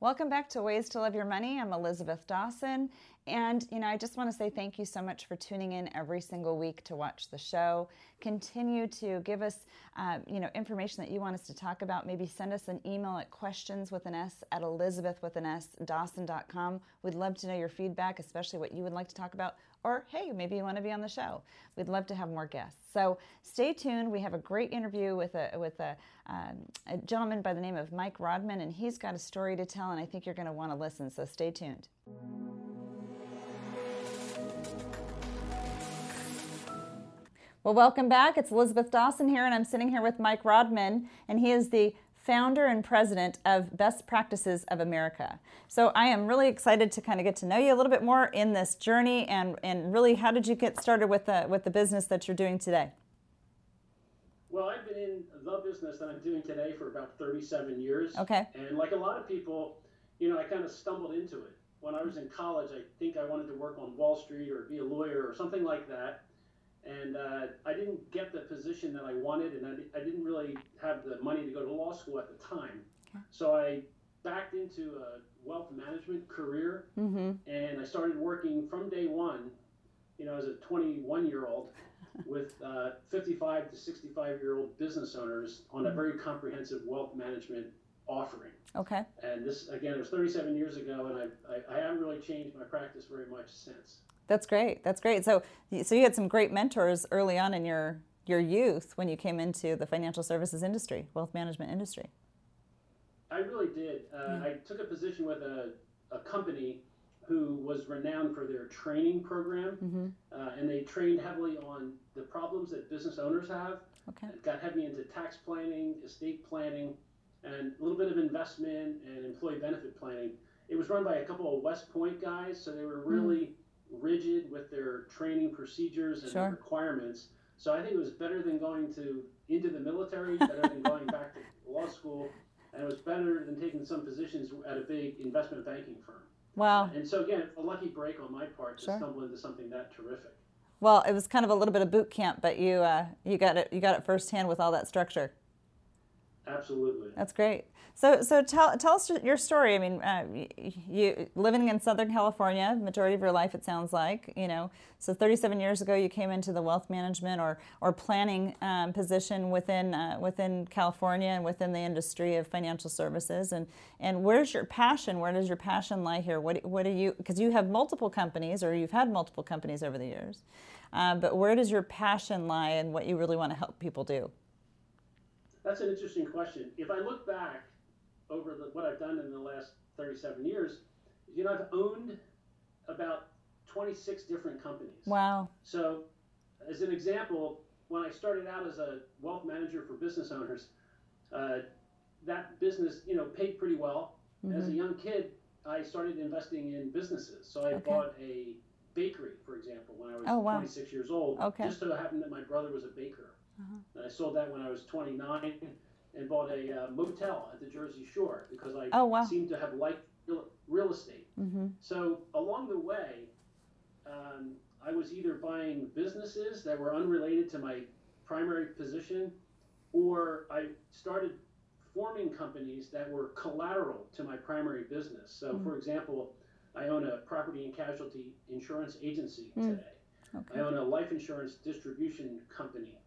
Welcome back to Ways to Love Your Money. I'm Elizabeth Dawson. And, you know, I just want to say thank you so much for tuning in every single week to watch the show. Continue to give us, uh, you know, information that you want us to talk about. Maybe send us an email at questions with an S at Elizabeth with an S, Dawson.com. We'd love to know your feedback, especially what you would like to talk about or hey, maybe you want to be on the show. We'd love to have more guests. So stay tuned. We have a great interview with a with a, um, a gentleman by the name of Mike Rodman, and he's got a story to tell, and I think you're going to want to listen. So stay tuned. Well, welcome back. It's Elizabeth Dawson here, and I'm sitting here with Mike Rodman, and he is the founder and president of Best Practices of America. So I am really excited to kind of get to know you a little bit more in this journey and, and really how did you get started with the, with the business that you're doing today? Well, I've been in the business that I'm doing today for about 37 years. Okay. And like a lot of people, you know, I kind of stumbled into it. When I was in college, I think I wanted to work on Wall Street or be a lawyer or something like that and uh, I didn't get the position that I wanted, and I, I, didn't really have the money to go to law school at the time. Okay. So I backed into a wealth management career, mm-hmm. and I started working from day one. You know, as a 21 year old, with uh, 55 to 65 year old business owners on a mm-hmm. very comprehensive wealth management offering. Okay. And this again, it was 37 years ago, and I, I, I haven't really changed my practice very much since. That's great. That's great. So, so you had some great mentors early on in your your youth when you came into the financial services industry, wealth management industry. I really did. Uh, I took a position with a, a company who was renowned for their training program, mm-hmm. uh, and they trained heavily on the problems that business owners have. Okay. It got heavy into tax planning, estate planning, and a little bit of investment and employee benefit planning. It was run by a couple of West Point guys, so they were really. Mm rigid with their training procedures and sure. requirements. So I think it was better than going to into the military, better than going back to law school, and it was better than taking some positions at a big investment banking firm. Wow. And so again, a lucky break on my part to sure. stumble into something that terrific. Well, it was kind of a little bit of boot camp, but you uh, you got it you got it firsthand with all that structure. Absolutely. That's great. So, so tell, tell us your story. I mean, uh, you living in Southern California, majority of your life, it sounds like, you know. So, 37 years ago, you came into the wealth management or or planning um, position within uh, within California and within the industry of financial services. And and where's your passion? Where does your passion lie here? What what do you? Because you have multiple companies, or you've had multiple companies over the years. Uh, but where does your passion lie, and what you really want to help people do? That's an interesting question. If I look back over the, what I've done in the last 37 years, you know, I've owned about 26 different companies. Wow. So, as an example, when I started out as a wealth manager for business owners, uh, that business, you know, paid pretty well. Mm-hmm. As a young kid, I started investing in businesses. So I okay. bought a bakery, for example, when I was oh, wow. 26 years old. Okay. Just so happened that my brother was a baker. Uh-huh. And I sold that when I was 29 and bought a uh, motel at the Jersey Shore because I oh, wow. seemed to have liked real, estate. Mm-hmm. So along the way, um, I was either buying businesses that were unrelated to my primary position, or I started forming companies that were collateral to my primary business. So, mm-hmm. for example, I own a property and casualty insurance agency mm. today. Okay. I own a life insurance distribution company.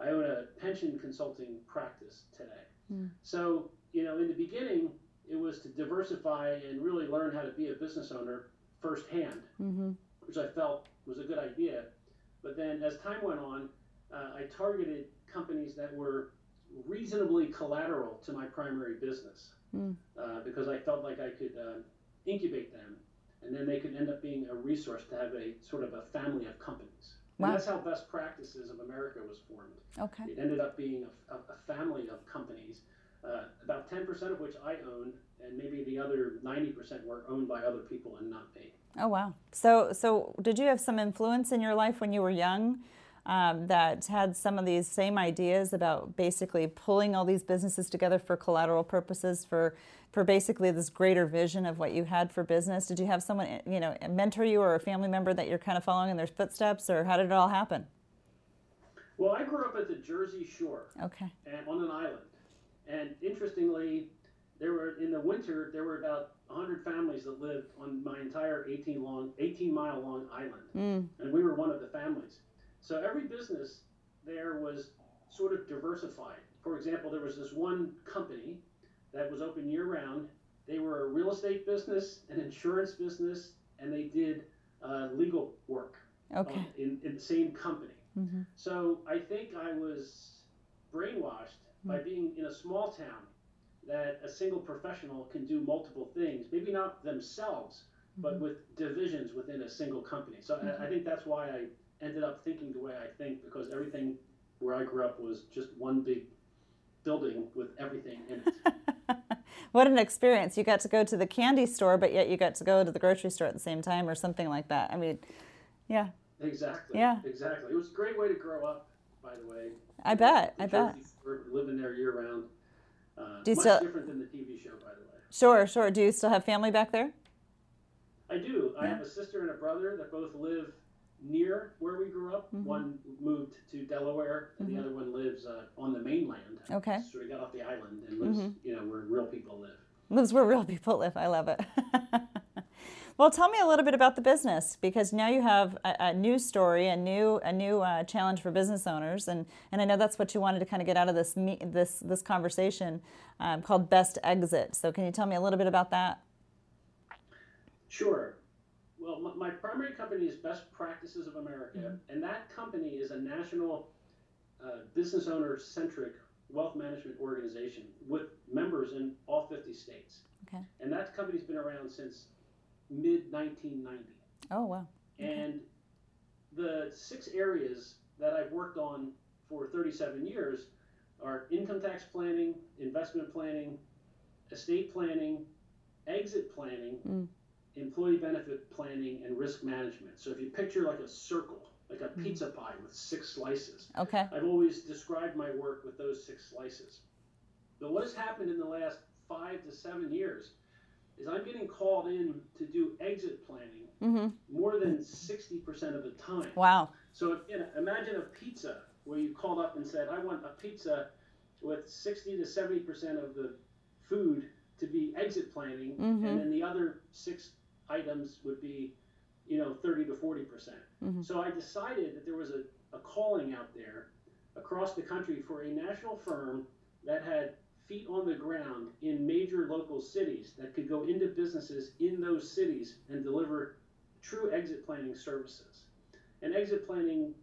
I own a pension consulting practice today. Mm. So, you know, in the beginning, it was to diversify and really learn how to be a business owner firsthand, mm-hmm. which I felt was a good idea. But then as time went on, uh, I targeted companies that were reasonably collateral to my primary business mm. uh, because I felt like I could uh, incubate them and then they could end up being a resource to have a sort of a family of companies. Wow. that's how Best Practices of America was formed. Okay. It ended up being a, a family of companies, uh, about 10% of which I owned, and maybe the other 90% were owned by other people and not me. Oh wow! So, so did you have some influence in your life when you were young? um, that had some of these same ideas about basically pulling all these businesses together for collateral purposes for for basically this greater vision of what you had for business? Did you have someone you know mentor you or a family member that you're kind of following in their footsteps or how did it all happen? Well i grew up at the jersey shore. Okay. And on an island. And interestingly there were in the winter there were about 100 families that lived on my entire 18 long 18 mile long island. Mm. and we were one of the families. So every business there was sort of diversified. For example there was this one company that was open year round they were a real estate business an insurance business and they did uh, legal work Okay. um, in, in the same company hmm so I think I was brainwashed by being in a small town that a single professional can do multiple things, maybe not themselves, but with divisions within a single company. So I, I think that's why I ended up thinking the way I think because everything where I grew up was just one big building with everything in it. what an experience. You got to go to the candy store, but yet you got to go to the grocery store at the same time or something like that. I mean, yeah, exactly. Yeah. Exactly. It was a great way to grow up, by the way. I bet. I bet. Living there year round. Uh, Do you much still- different than the TV show, by the way. Sure, sure. Do you still have family back there? I do. I have a sister and a brother that both live near where we grew up. Mhm. One moved to Delaware, and Mhm. the other one lives uh, on the mainland. Okay. So we got off the island and lives, Mhm. you know, where real people live. Lives where real people live. I love it. well, tell me a little bit about the business because now you have a, a new story, a new a new uh, challenge for business owners, and and I know that's what you wanted to kind of get out of this me- this this conversation um, called Best Exit. So can you tell me a little bit about that? Sure. Well, my, my primary company is Best Practices of America, Mm-hmm. and that company is a national uh, business owner centric wealth management organization with members in all 50 states. Okay. And that company's been around since mid 1990. Oh wow. And the six areas that I've worked on for 37 years are income tax planning, investment planning, estate planning, exit planning, Mm. Employee benefit planning, and risk management. So if you picture like a circle, like a pizza pie with six slices, Okay. I've always described my work with those six slices. But what has happened in the last five to seven years is I'm getting called in to do exit planning Mm-hmm. more than 60% of the time. Wow. So if, you know, imagine a pizza where you called up and said, I want a pizza with 60 to 70% of the food to be exit planning, Mhm. and then the other six items would be, you know, 30 to 40%. percent Mhm. So I decided that there was a, a calling out there across the country for a national firm that had feet on the ground in major local cities that could go into businesses in those cities and deliver true exit planning services. And exit planning,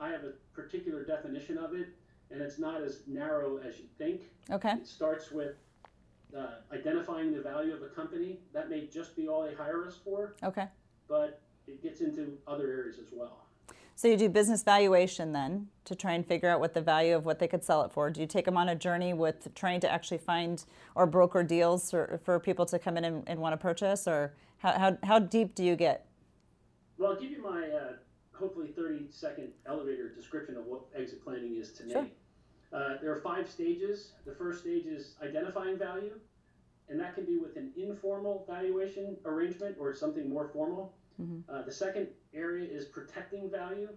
I have a particular definition of it, and it's not as narrow as you think. Okay. It starts with uh, identifying the value of a company. That may just be all they hire us for, Okay. but it gets into other areas as well. So you do business valuation then to try and figure out what the value of what they could sell it for. Do you take them on a journey with trying to actually find or broker deals for, for people to come in and, and want to purchase, or how, how, how deep do you get? Well, I'll give you my uh, hopefully 30 second elevator description of what exit planning is to me. Sure. Uh, there are five stages. The first stage is identifying value, and that can be with an informal valuation arrangement or something more formal. Mhm. Uh, the second area is protecting value.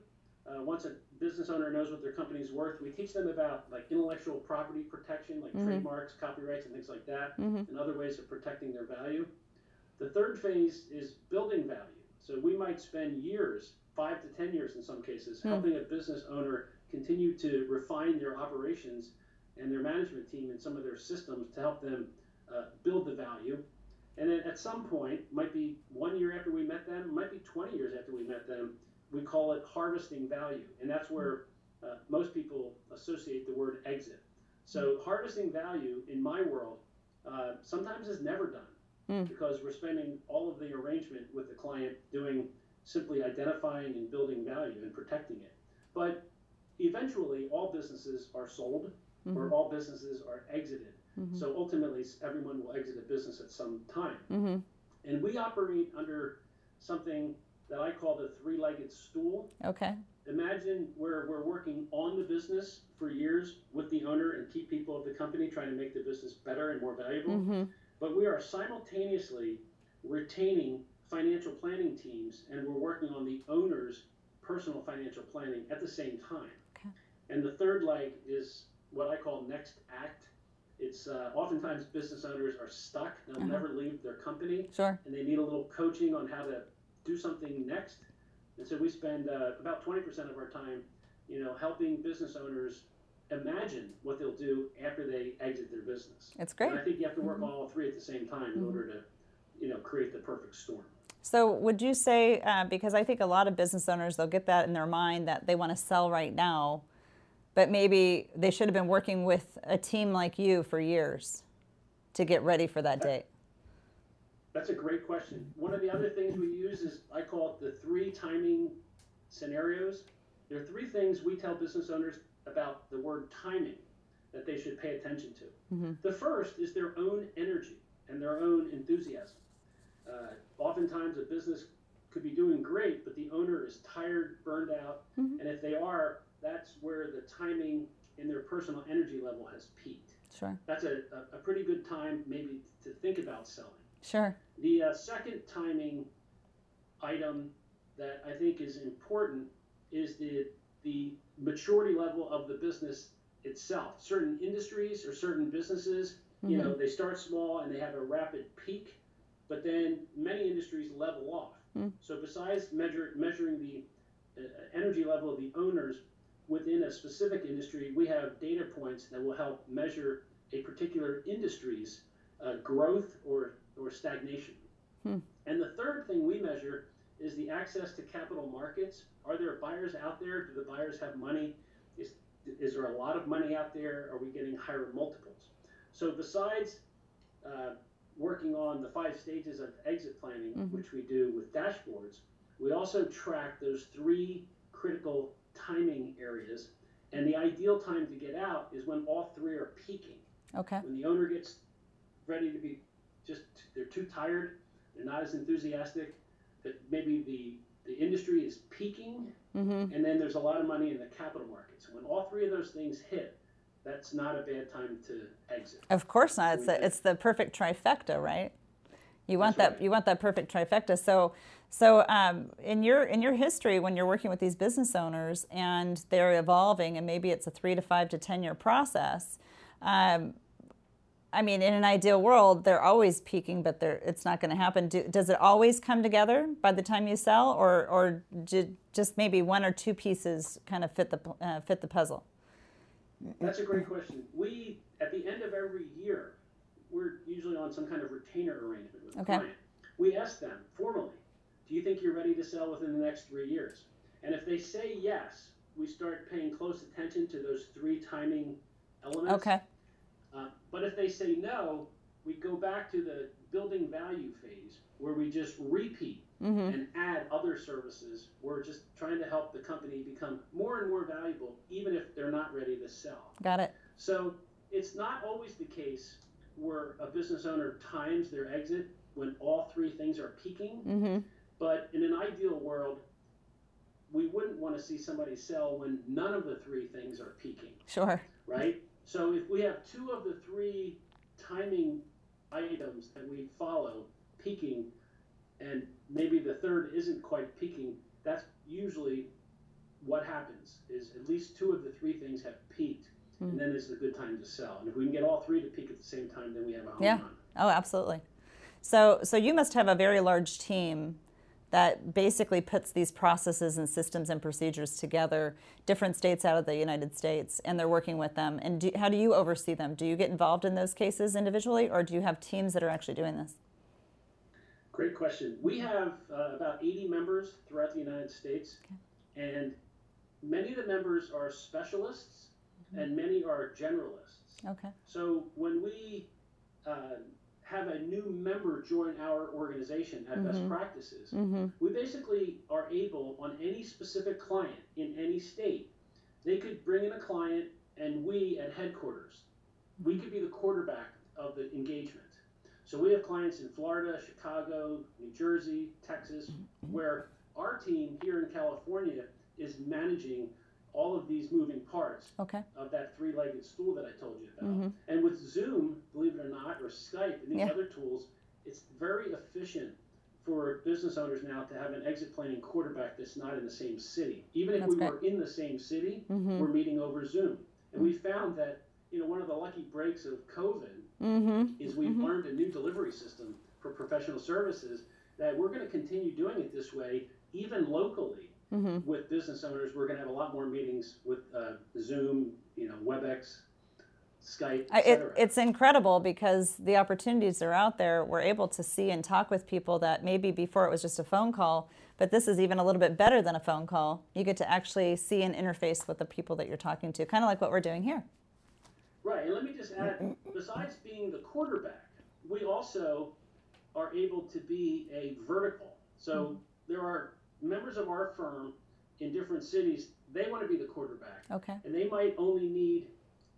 Uh, once a business owner knows what their company's worth, we teach them about like intellectual property protection, like Mhm. trademarks, copyrights, and things like that Mhm. and other ways of protecting their value. The third phase is building value. So we might spend years, five to 10 years in some cases, Hmm. helping a business owner continue to refine their operations and their management team and some of their systems to help them uh, build the value. And then at some point, might be one year after we met them, might be 20 years after we met them, we call it harvesting value. And that's where uh, most people associate the word exit. So harvesting value in my world uh, sometimes is never done Mm. because we're spending all of the arrangement with the client doing simply identifying and building value and protecting it. But eventually, all businesses are sold or all businesses are exited. Mhm. So ultimately, everyone will exit a business at some time. Mhm. And we operate under something that I call the three legged stool. Okay. Imagine where we're working on the business for years with the owner and key people of the company trying to make the business better and more valuable. Mhm. But we are simultaneously retaining financial planning teams and we're working on the owner's personal financial planning at the same time. And the third leg is what I call next act. it's uh, oftentimes business owners are stuck; they'll uh-huh. never leave their company, sure, and they need a little coaching on how to do something next. And so we spend uh, about 20% of our time, you know, helping business owners imagine what they'll do after they exit their business. That's great. And I think you have to work mm-hmm. all three at the same time in mm-hmm. order to, you know, create the perfect storm. So, would you say, uh, because I think a lot of business owners, they'll get that in their mind that they want to sell right now, but maybe they should have been working with a team like you for years to get ready for that date? That's a great question. One of the other things we use is I call it the three timing scenarios. There are three things we tell business owners about the word timing that they should pay attention to. Mm-hmm. The first is their own energy and their own enthusiasm. Uh, oftentimes, a business could be doing great, but the owner is tired, burned out, mm-hmm. and if they are, that's where the timing in their personal energy level has peaked. Sure. That's a, a, pretty good time maybe to think about selling. Sure. The uh, second timing item that I think is important is the the maturity level of the business itself. Certain industries or certain businesses, mm-hmm. you know, they start small and they have a rapid peak, but then many industries level off. Mm-hmm. So besides measure, measuring the uh, energy level of the owners within a specific industry, we have data points that will help measure a particular industry's uh, growth or, or stagnation. Hmm. And the third thing we measure is the access to capital markets. Are there buyers out there? Do the buyers have money? Is, is there a lot of money out there? Are we getting higher multiples? So, besides uh, working on the five stages of exit planning, mm-hmm. which we do with dashboards, we also track those three critical timing areas. And the ideal time to get out is when all three are peaking. Okay. When the owner gets ready to be just, they're too tired, they're not as enthusiastic, that maybe the the industry is peaking, mm-hmm. and then there's a lot of money in the capital markets. When all three of those things hit, that's not a bad time to exit. Of course not. It's the, it's the perfect trifecta, right? You want that's that right. you want that perfect trifecta. So so um, in your in your history, when you're working with these business owners and they're evolving, and maybe it's a three to five to ten year process. Um, I mean, in an ideal world, they're always peaking, but it's not going to happen. Do, does it always come together by the time you sell, or or just maybe one or two pieces kind of fit the uh, fit the puzzle? That's a great question. We at the end of every year, we're usually on some kind of retainer arrangement with okay. client. We ask them formally, "Do you think you're ready to sell within the next three years?" And if they say yes, we start paying close attention to those three timing elements. Okay uh, but if they say no, we go back to the building value phase where we just repeat mm-hmm. and add other services. We're just trying to help the company become more and more valuable, even if they're not ready to sell. Got it. So it's not always the case where a business owner times their exit when all three things are peaking. Mm-hmm. But in an ideal world, we wouldn't want to see somebody sell when none of the three things are peaking. Sure. Right? So if we have two of the three timing items that we follow peaking, and maybe the third isn't quite peaking, that's usually what happens. Is at least two of the three things have peaked, mm. and then it's a good time to sell. And if we can get all three to peak at the same time, then we have a home yeah. run. Oh, absolutely. So, so you must have a very large team that basically puts these processes and systems and procedures together, different states out of the United States, and they're working with them. And do, how do you oversee them? Do you get involved in those cases individually, or do you have teams that are actually doing this? Great question. We have uh, about 80 members throughout the United States, okay. and many of the members are specialists. And many are generalists. Okay. So when we uh, have a new member join our organization at mm-hmm. best practices, mm-hmm. we basically are able on any specific client in any state, they could bring in a client and we at headquarters, we could be the quarterback of the engagement. So we have clients in Florida, Chicago, New Jersey, Texas, mm-hmm. where our team here in California is managing all of these moving parts okay. of that three-legged stool that I told you about. Mm-hmm. And with Zoom, believe it or not, or Skype and these yeah. other tools, it's very efficient for business owners now to have an exit planning quarterback that's not in the same city. Even if that's we great. were in the same city, mm-hmm. we're meeting over Zoom. And we found that you know, one of the lucky breaks of COVID mm-hmm. is we've mm-hmm. learned a new delivery system for professional services that we're going to continue doing it this way, even locally mm-hmm. with business owners. We're going to have a lot more meetings with uh, Zoom, you know, WebEx, Skype. It, it's incredible because the opportunities are out there. We're able to see and talk with people that maybe before it was just a phone call, but this is even a little bit better than a phone call. You get to actually see and interface with the people that you're talking to, kind of like what we're doing here. Right, and let me just add besides being the quarterback, we also are able to be a vertical. So mm-hmm. there are members of our firm in different cities, they want to be the quarterback. Okay. And they might only need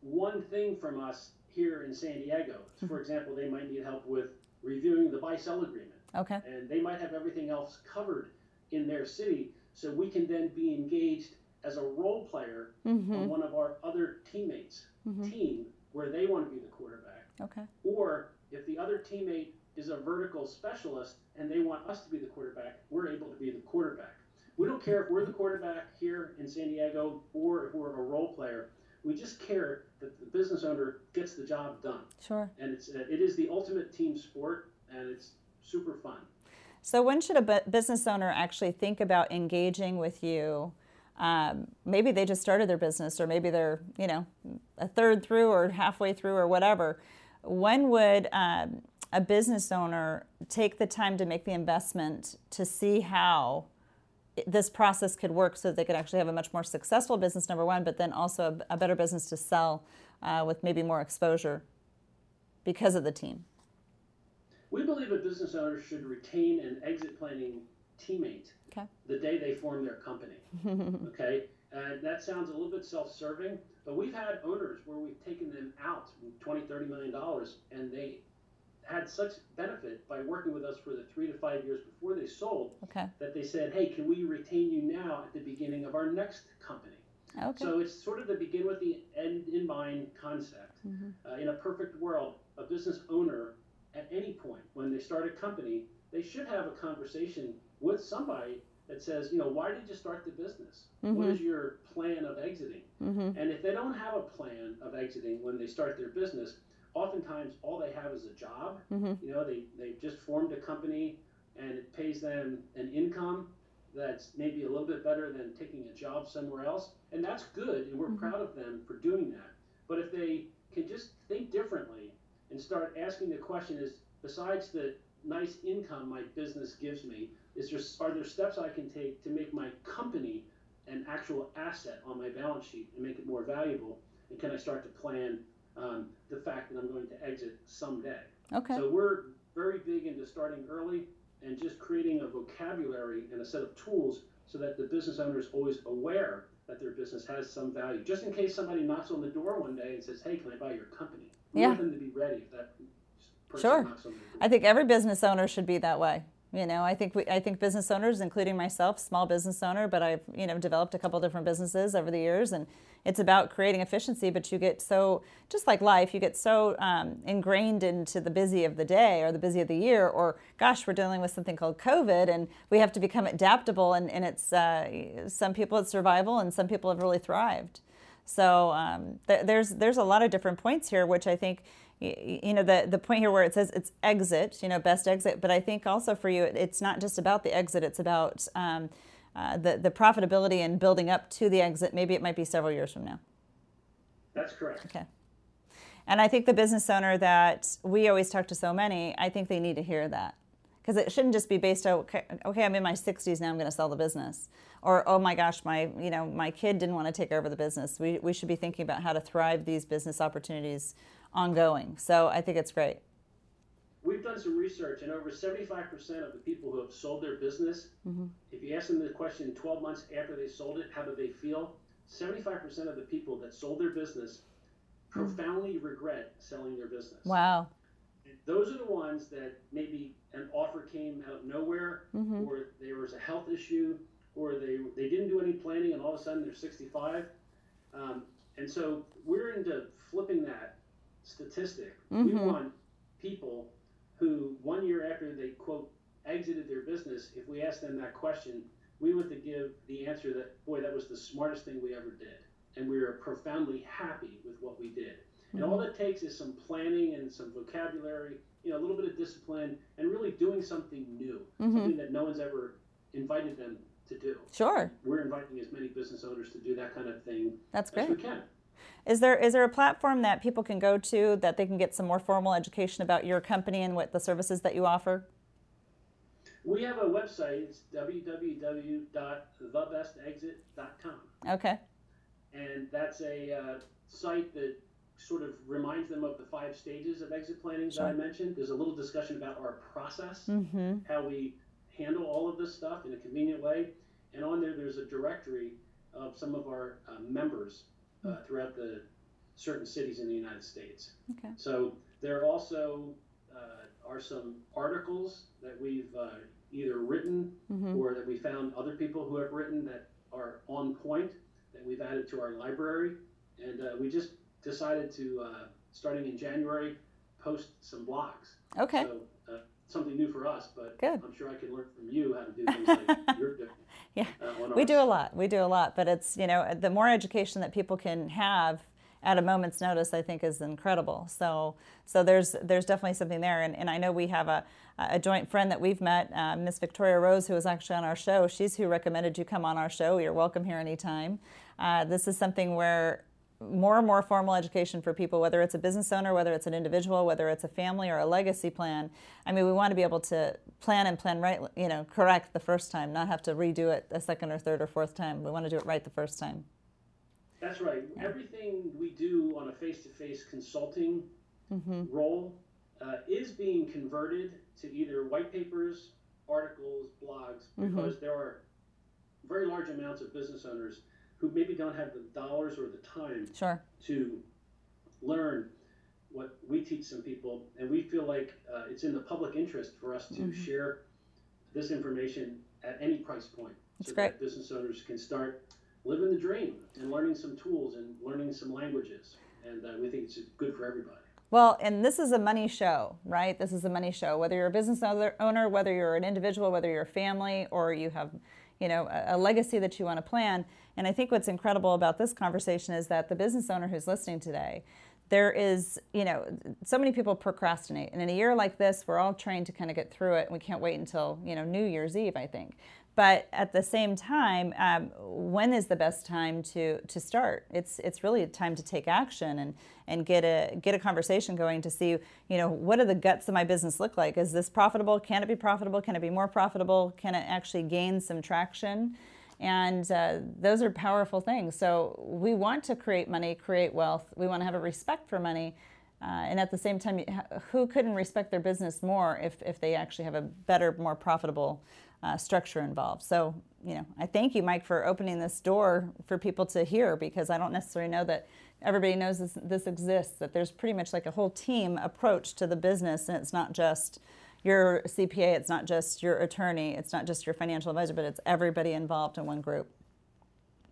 one thing from us here in San Diego. Mm-hmm. For example, they might need help with reviewing the buy sell agreement. Okay. And they might have everything else covered in their city. So we can then be engaged as a role player mm-hmm. on one of our other teammates' mm-hmm. team where they want to be the quarterback. Okay. Or if the other teammate is a vertical specialist and they want us to be the quarterback, we're able to be the quarterback. We don't care if we're the quarterback here in San Diego or if we're a role player. We just care that the business owner gets the job done. Sure. And it's it is the ultimate team sport, and it's super fun. So when should a business owner actually think about engaging with you? Um, maybe they just started their business, or maybe they're you know a third through or halfway through or whatever. When would um, a business owner take the time to make the investment to see how this process could work so that they could actually have a much more successful business, number one, but then also a, a better business to sell uh, with maybe more exposure because of the team? We believe a business owner should retain an exit planning teammate okay. the day they form their company. okay? And that sounds a little bit self serving, but we've had owners where we've taken them out 20, 30 million dollars and they had such benefit by working with us for the three to five years before they sold okay. that they said, hey, can we retain you now at the beginning of our next company? Okay. So it's sort of the begin with the end in mind concept. Mm-hmm. Uh, in a perfect world, a business owner at any point when they start a company, they should have a conversation with somebody that says, you know, why did you start the business? Mm-hmm. What is your plan of exiting? Mm-hmm. And if they don't have a plan of exiting when they start their business, oftentimes all they have is a job. Mm-hmm. You know, they, they've just formed a company and it pays them an income that's maybe a little bit better than taking a job somewhere else. And that's good, and we're mm-hmm. proud of them for doing that. But if they can just think differently and start asking the question is besides the nice income my business gives me, is there are there steps I can take to make my company an actual asset on my balance sheet and make it more valuable? And can I start to plan um, the fact that I'm going to exit someday. Okay. So we're very big into starting early and just creating a vocabulary and a set of tools so that the business owner is always aware that their business has some value. Just in case somebody knocks on the door one day and says, "Hey, can I buy your company?" We yeah. want them to be ready if that person sure. knocks on the door. I think every business owner should be that way. You know, I think we, I think business owners, including myself, small business owner, but I've you know developed a couple different businesses over the years, and it's about creating efficiency. But you get so just like life, you get so um, ingrained into the busy of the day or the busy of the year, or gosh, we're dealing with something called COVID, and we have to become adaptable. And, and it's uh, some people it's survival, and some people have really thrived. So um, th- there's there's a lot of different points here, which I think you know the the point here where it says it's exit you know best exit but i think also for you it's not just about the exit it's about um, uh, the the profitability and building up to the exit maybe it might be several years from now. That's correct. Okay. And i think the business owner that we always talk to so many i think they need to hear that. Because it shouldn't just be based on okay, okay i'm in my 60s now i'm going to sell the business. Or oh my gosh my you know my kid didn't want to take over the business. We, we should be thinking about how to thrive these business opportunities ongoing. So I think it's great. We've done some research, and over 75% of the people who have sold their business, mm-hmm. if you ask them the question 12 months after they sold it, how do they feel? 75% of the people that sold their business profoundly regret selling their business. Wow. Those are the ones that maybe an offer came out of nowhere, mm-hmm. or there was a health issue, or they, they didn't do any planning, and all of a sudden they're 65. Um, and so we're into flipping that statistic. Mm-hmm. We want people who one year after they quote exited their business, if we ask them that question, we want to give the answer that boy, that was the smartest thing we ever did, and we are profoundly happy with what we did. And all it takes is some planning and some vocabulary, you know, a little bit of discipline, and really doing something new, mm-hmm. something that no one's ever invited them to do. Sure. We're inviting as many business owners to do that kind of thing That's as great. we can. Is there is there a platform that people can go to that they can get some more formal education about your company and what the services that you offer? We have a website. It's www.thebestexit.com. Okay. And that's a uh, site that sort of reminds them of the five stages of exit planning that I mentioned. There's a little discussion about our process, Mm-hmm. how we handle all of this stuff in a convenient way. And on there, there's a directory of some of our uh, members uh, throughout the certain cities in the United States. Okay. So there also uh, are some articles that we've uh, either written Mm-hmm. or that we found other people who have written that are on point that we've added to our library. And uh, we just decided to, uh, starting in January, post some blogs. Okay. So uh, something new for us, but Good. I'm sure I can learn from you how to do things like you're doing. Yeah. uh, We do a lot. We do a lot, but it's you know the more education that people can have at a moment's notice, I think is incredible. So so there's there's definitely something there, and, and I know we have a a joint friend that we've met, uh, Miss Victoria Rose, who was actually on our show. She's who recommended you come on our show. You're welcome here anytime. Uh, this is something where more and more formal education for people, whether it's a business owner, whether it's an individual, whether it's a family or a legacy plan. I mean, we want to be able to plan and plan right, you know, correct the first time, not have to redo it a second or third or fourth time. We want to do it right the first time. That's right. Everything we do on a face-to-face consulting Mm-hmm. role uh, is being converted to either white papers, articles, blogs, Mm-hmm. because there are very large amounts of business owners who maybe don't have the dollars or the time Sure. to learn what we teach some people, and we feel like uh, it's in the public interest for us to share this information at any price point, That's so great. that business owners can start living the dream and learning some tools and learning some languages, and uh, we think it's good for everybody. Well, and this is a money show, right? This is a money show. Whether you're a business owner- owner, whether you're an individual, whether you're a family, or you have, you know, a, a legacy that you want to plan. And I think what's incredible about this conversation is that the business owner who's listening today, there is, you know, so many people procrastinate. And in a year like this, we're all trained to kind of get through it. And we can't wait until, you know, New Year's Eve, I think. But at the same time, um, when is the best time to to start? It's it's really time to take action and and get a get a conversation going to see you know what do the guts of my business look like? Is this profitable? Can it be profitable? Can it be more profitable? Can it actually gain some traction? And uh, those are powerful things. So we want to create money, create wealth. We want to have a respect for money. Uh, and at the same time, who couldn't respect their business more if, if they actually have a better, more profitable uh, structure involved? So, you know, I thank you, Mike, for opening this door for people to hear because I don't necessarily know that everybody knows this, this exists, that there's pretty much like a whole team approach to the business, and it's not just your CPA, it's not just your attorney, it's not just your financial advisor, but it's everybody involved in one group.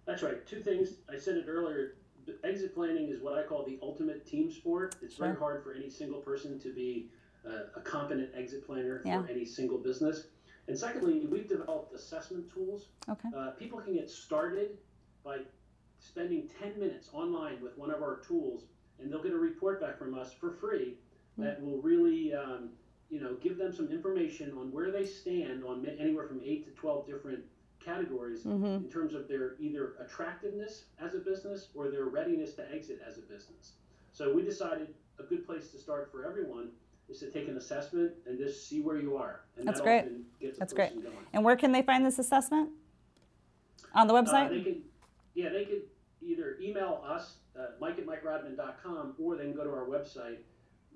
That's right. Two things. I said it earlier. Exit planning is what I call the ultimate team sport. It's very hard for any single person to be uh, a competent exit planner Yeah. for any single business. And secondly, we've developed assessment tools. Okay. Uh, people can get started by spending 10 minutes online with one of our tools, and they'll get a report back from us for free that will really, um, you know, give them some information on where they stand on anywhere from 8 to 12 different categories Mm-hmm. in terms of their either attractiveness as a business or their readiness to exit as a business. So we decided a good place to start for everyone is to take an assessment and just see where you are. And That's that great. That's great. going. And where can they find this assessment? On the Uh, website? they can, yeah, they could either email us, uh, mike at mikerodman.com, or they can go to our website,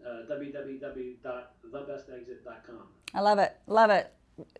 uh, www.thebestexit.com. I love it. Love it.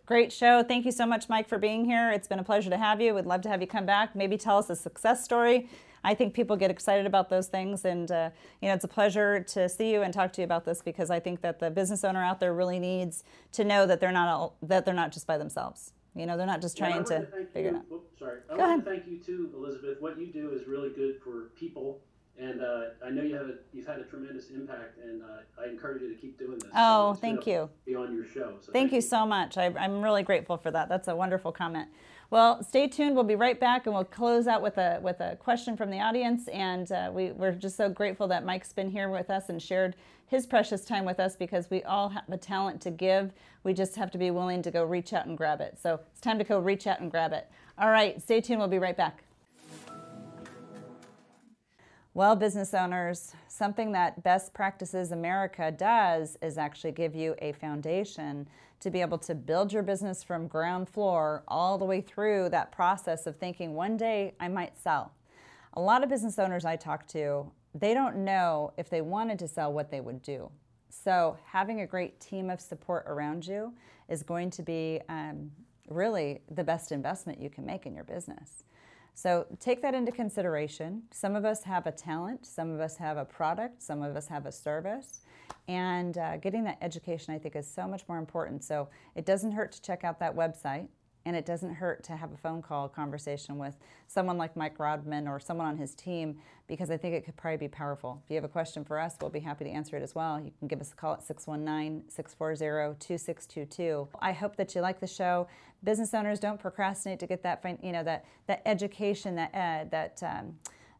Great show. Thank you so much, Mike, for being here. It's been a pleasure to have you. We'd love to have you come back. Maybe tell us a success story. I think people get excited about those things, and uh, you know it's a pleasure to see you and talk to you about this because I think that the business owner out there really needs to know that they're not all, that they're not just by themselves. You know, they're not just trying to wanted thank figure it you- out. Oops, sorry. I Go want ahead. to thank you too, Elizabeth. What you do is really good for people and uh, I know you have a, you've had a tremendous impact, and uh, I encourage you to keep doing this. Oh, thank you. Be on your show. So thank, thank, you so much. I, I'm really grateful for that. That's a wonderful comment. Well, stay tuned. We'll be right back, and we'll close out with a with a question from the audience. And uh, we, we're just so grateful that Mike's been here with us and shared his precious time with us because we all have a talent to give. We just have to be willing to go reach out and grab it. So it's time to go reach out and grab it. All right, stay tuned. We'll be right back. Well, business owners, something that Best Practices America does is actually give you a foundation to be able to build your business from ground floor all the way through that process of thinking one day I might sell. A lot of business owners I talk to, they don't know if they wanted to sell what they would do. So, having a great team of support around you is going to be um, really the best investment you can make in your business. So take that into consideration. Some of us have a talent, some of us have a product, some of us have a service. And uh, getting that education, I think, is so much more important. So it doesn't hurt to check out that website. And it doesn't hurt to have a phone call conversation with someone like Mike Rodman or someone on his team because I think it could probably be powerful. If you have a question for us, we'll be happy to answer it as well. You can give us a call at 619 640 2622. I hope that you like the show. Business owners don't procrastinate to get that, you know, that, that education, that, uh, that, um,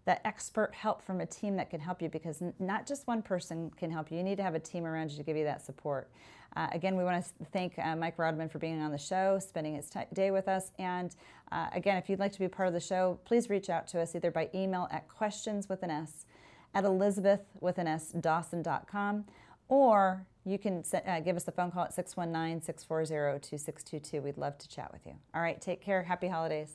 that expert help from a team that can help you because not just one person can help you. You need to have a team around you to give you that support. Uh, again, we want to thank uh, Mike Rodman for being on the show, spending his day with us. And uh, again, if you'd like to be part of the show, please reach out to us either by email at questions with an S at Elizabeth with an S Dawson.com or you can uh, give us a phone call at 619 640 2622. We'd love to chat with you. All right, take care. Happy holidays.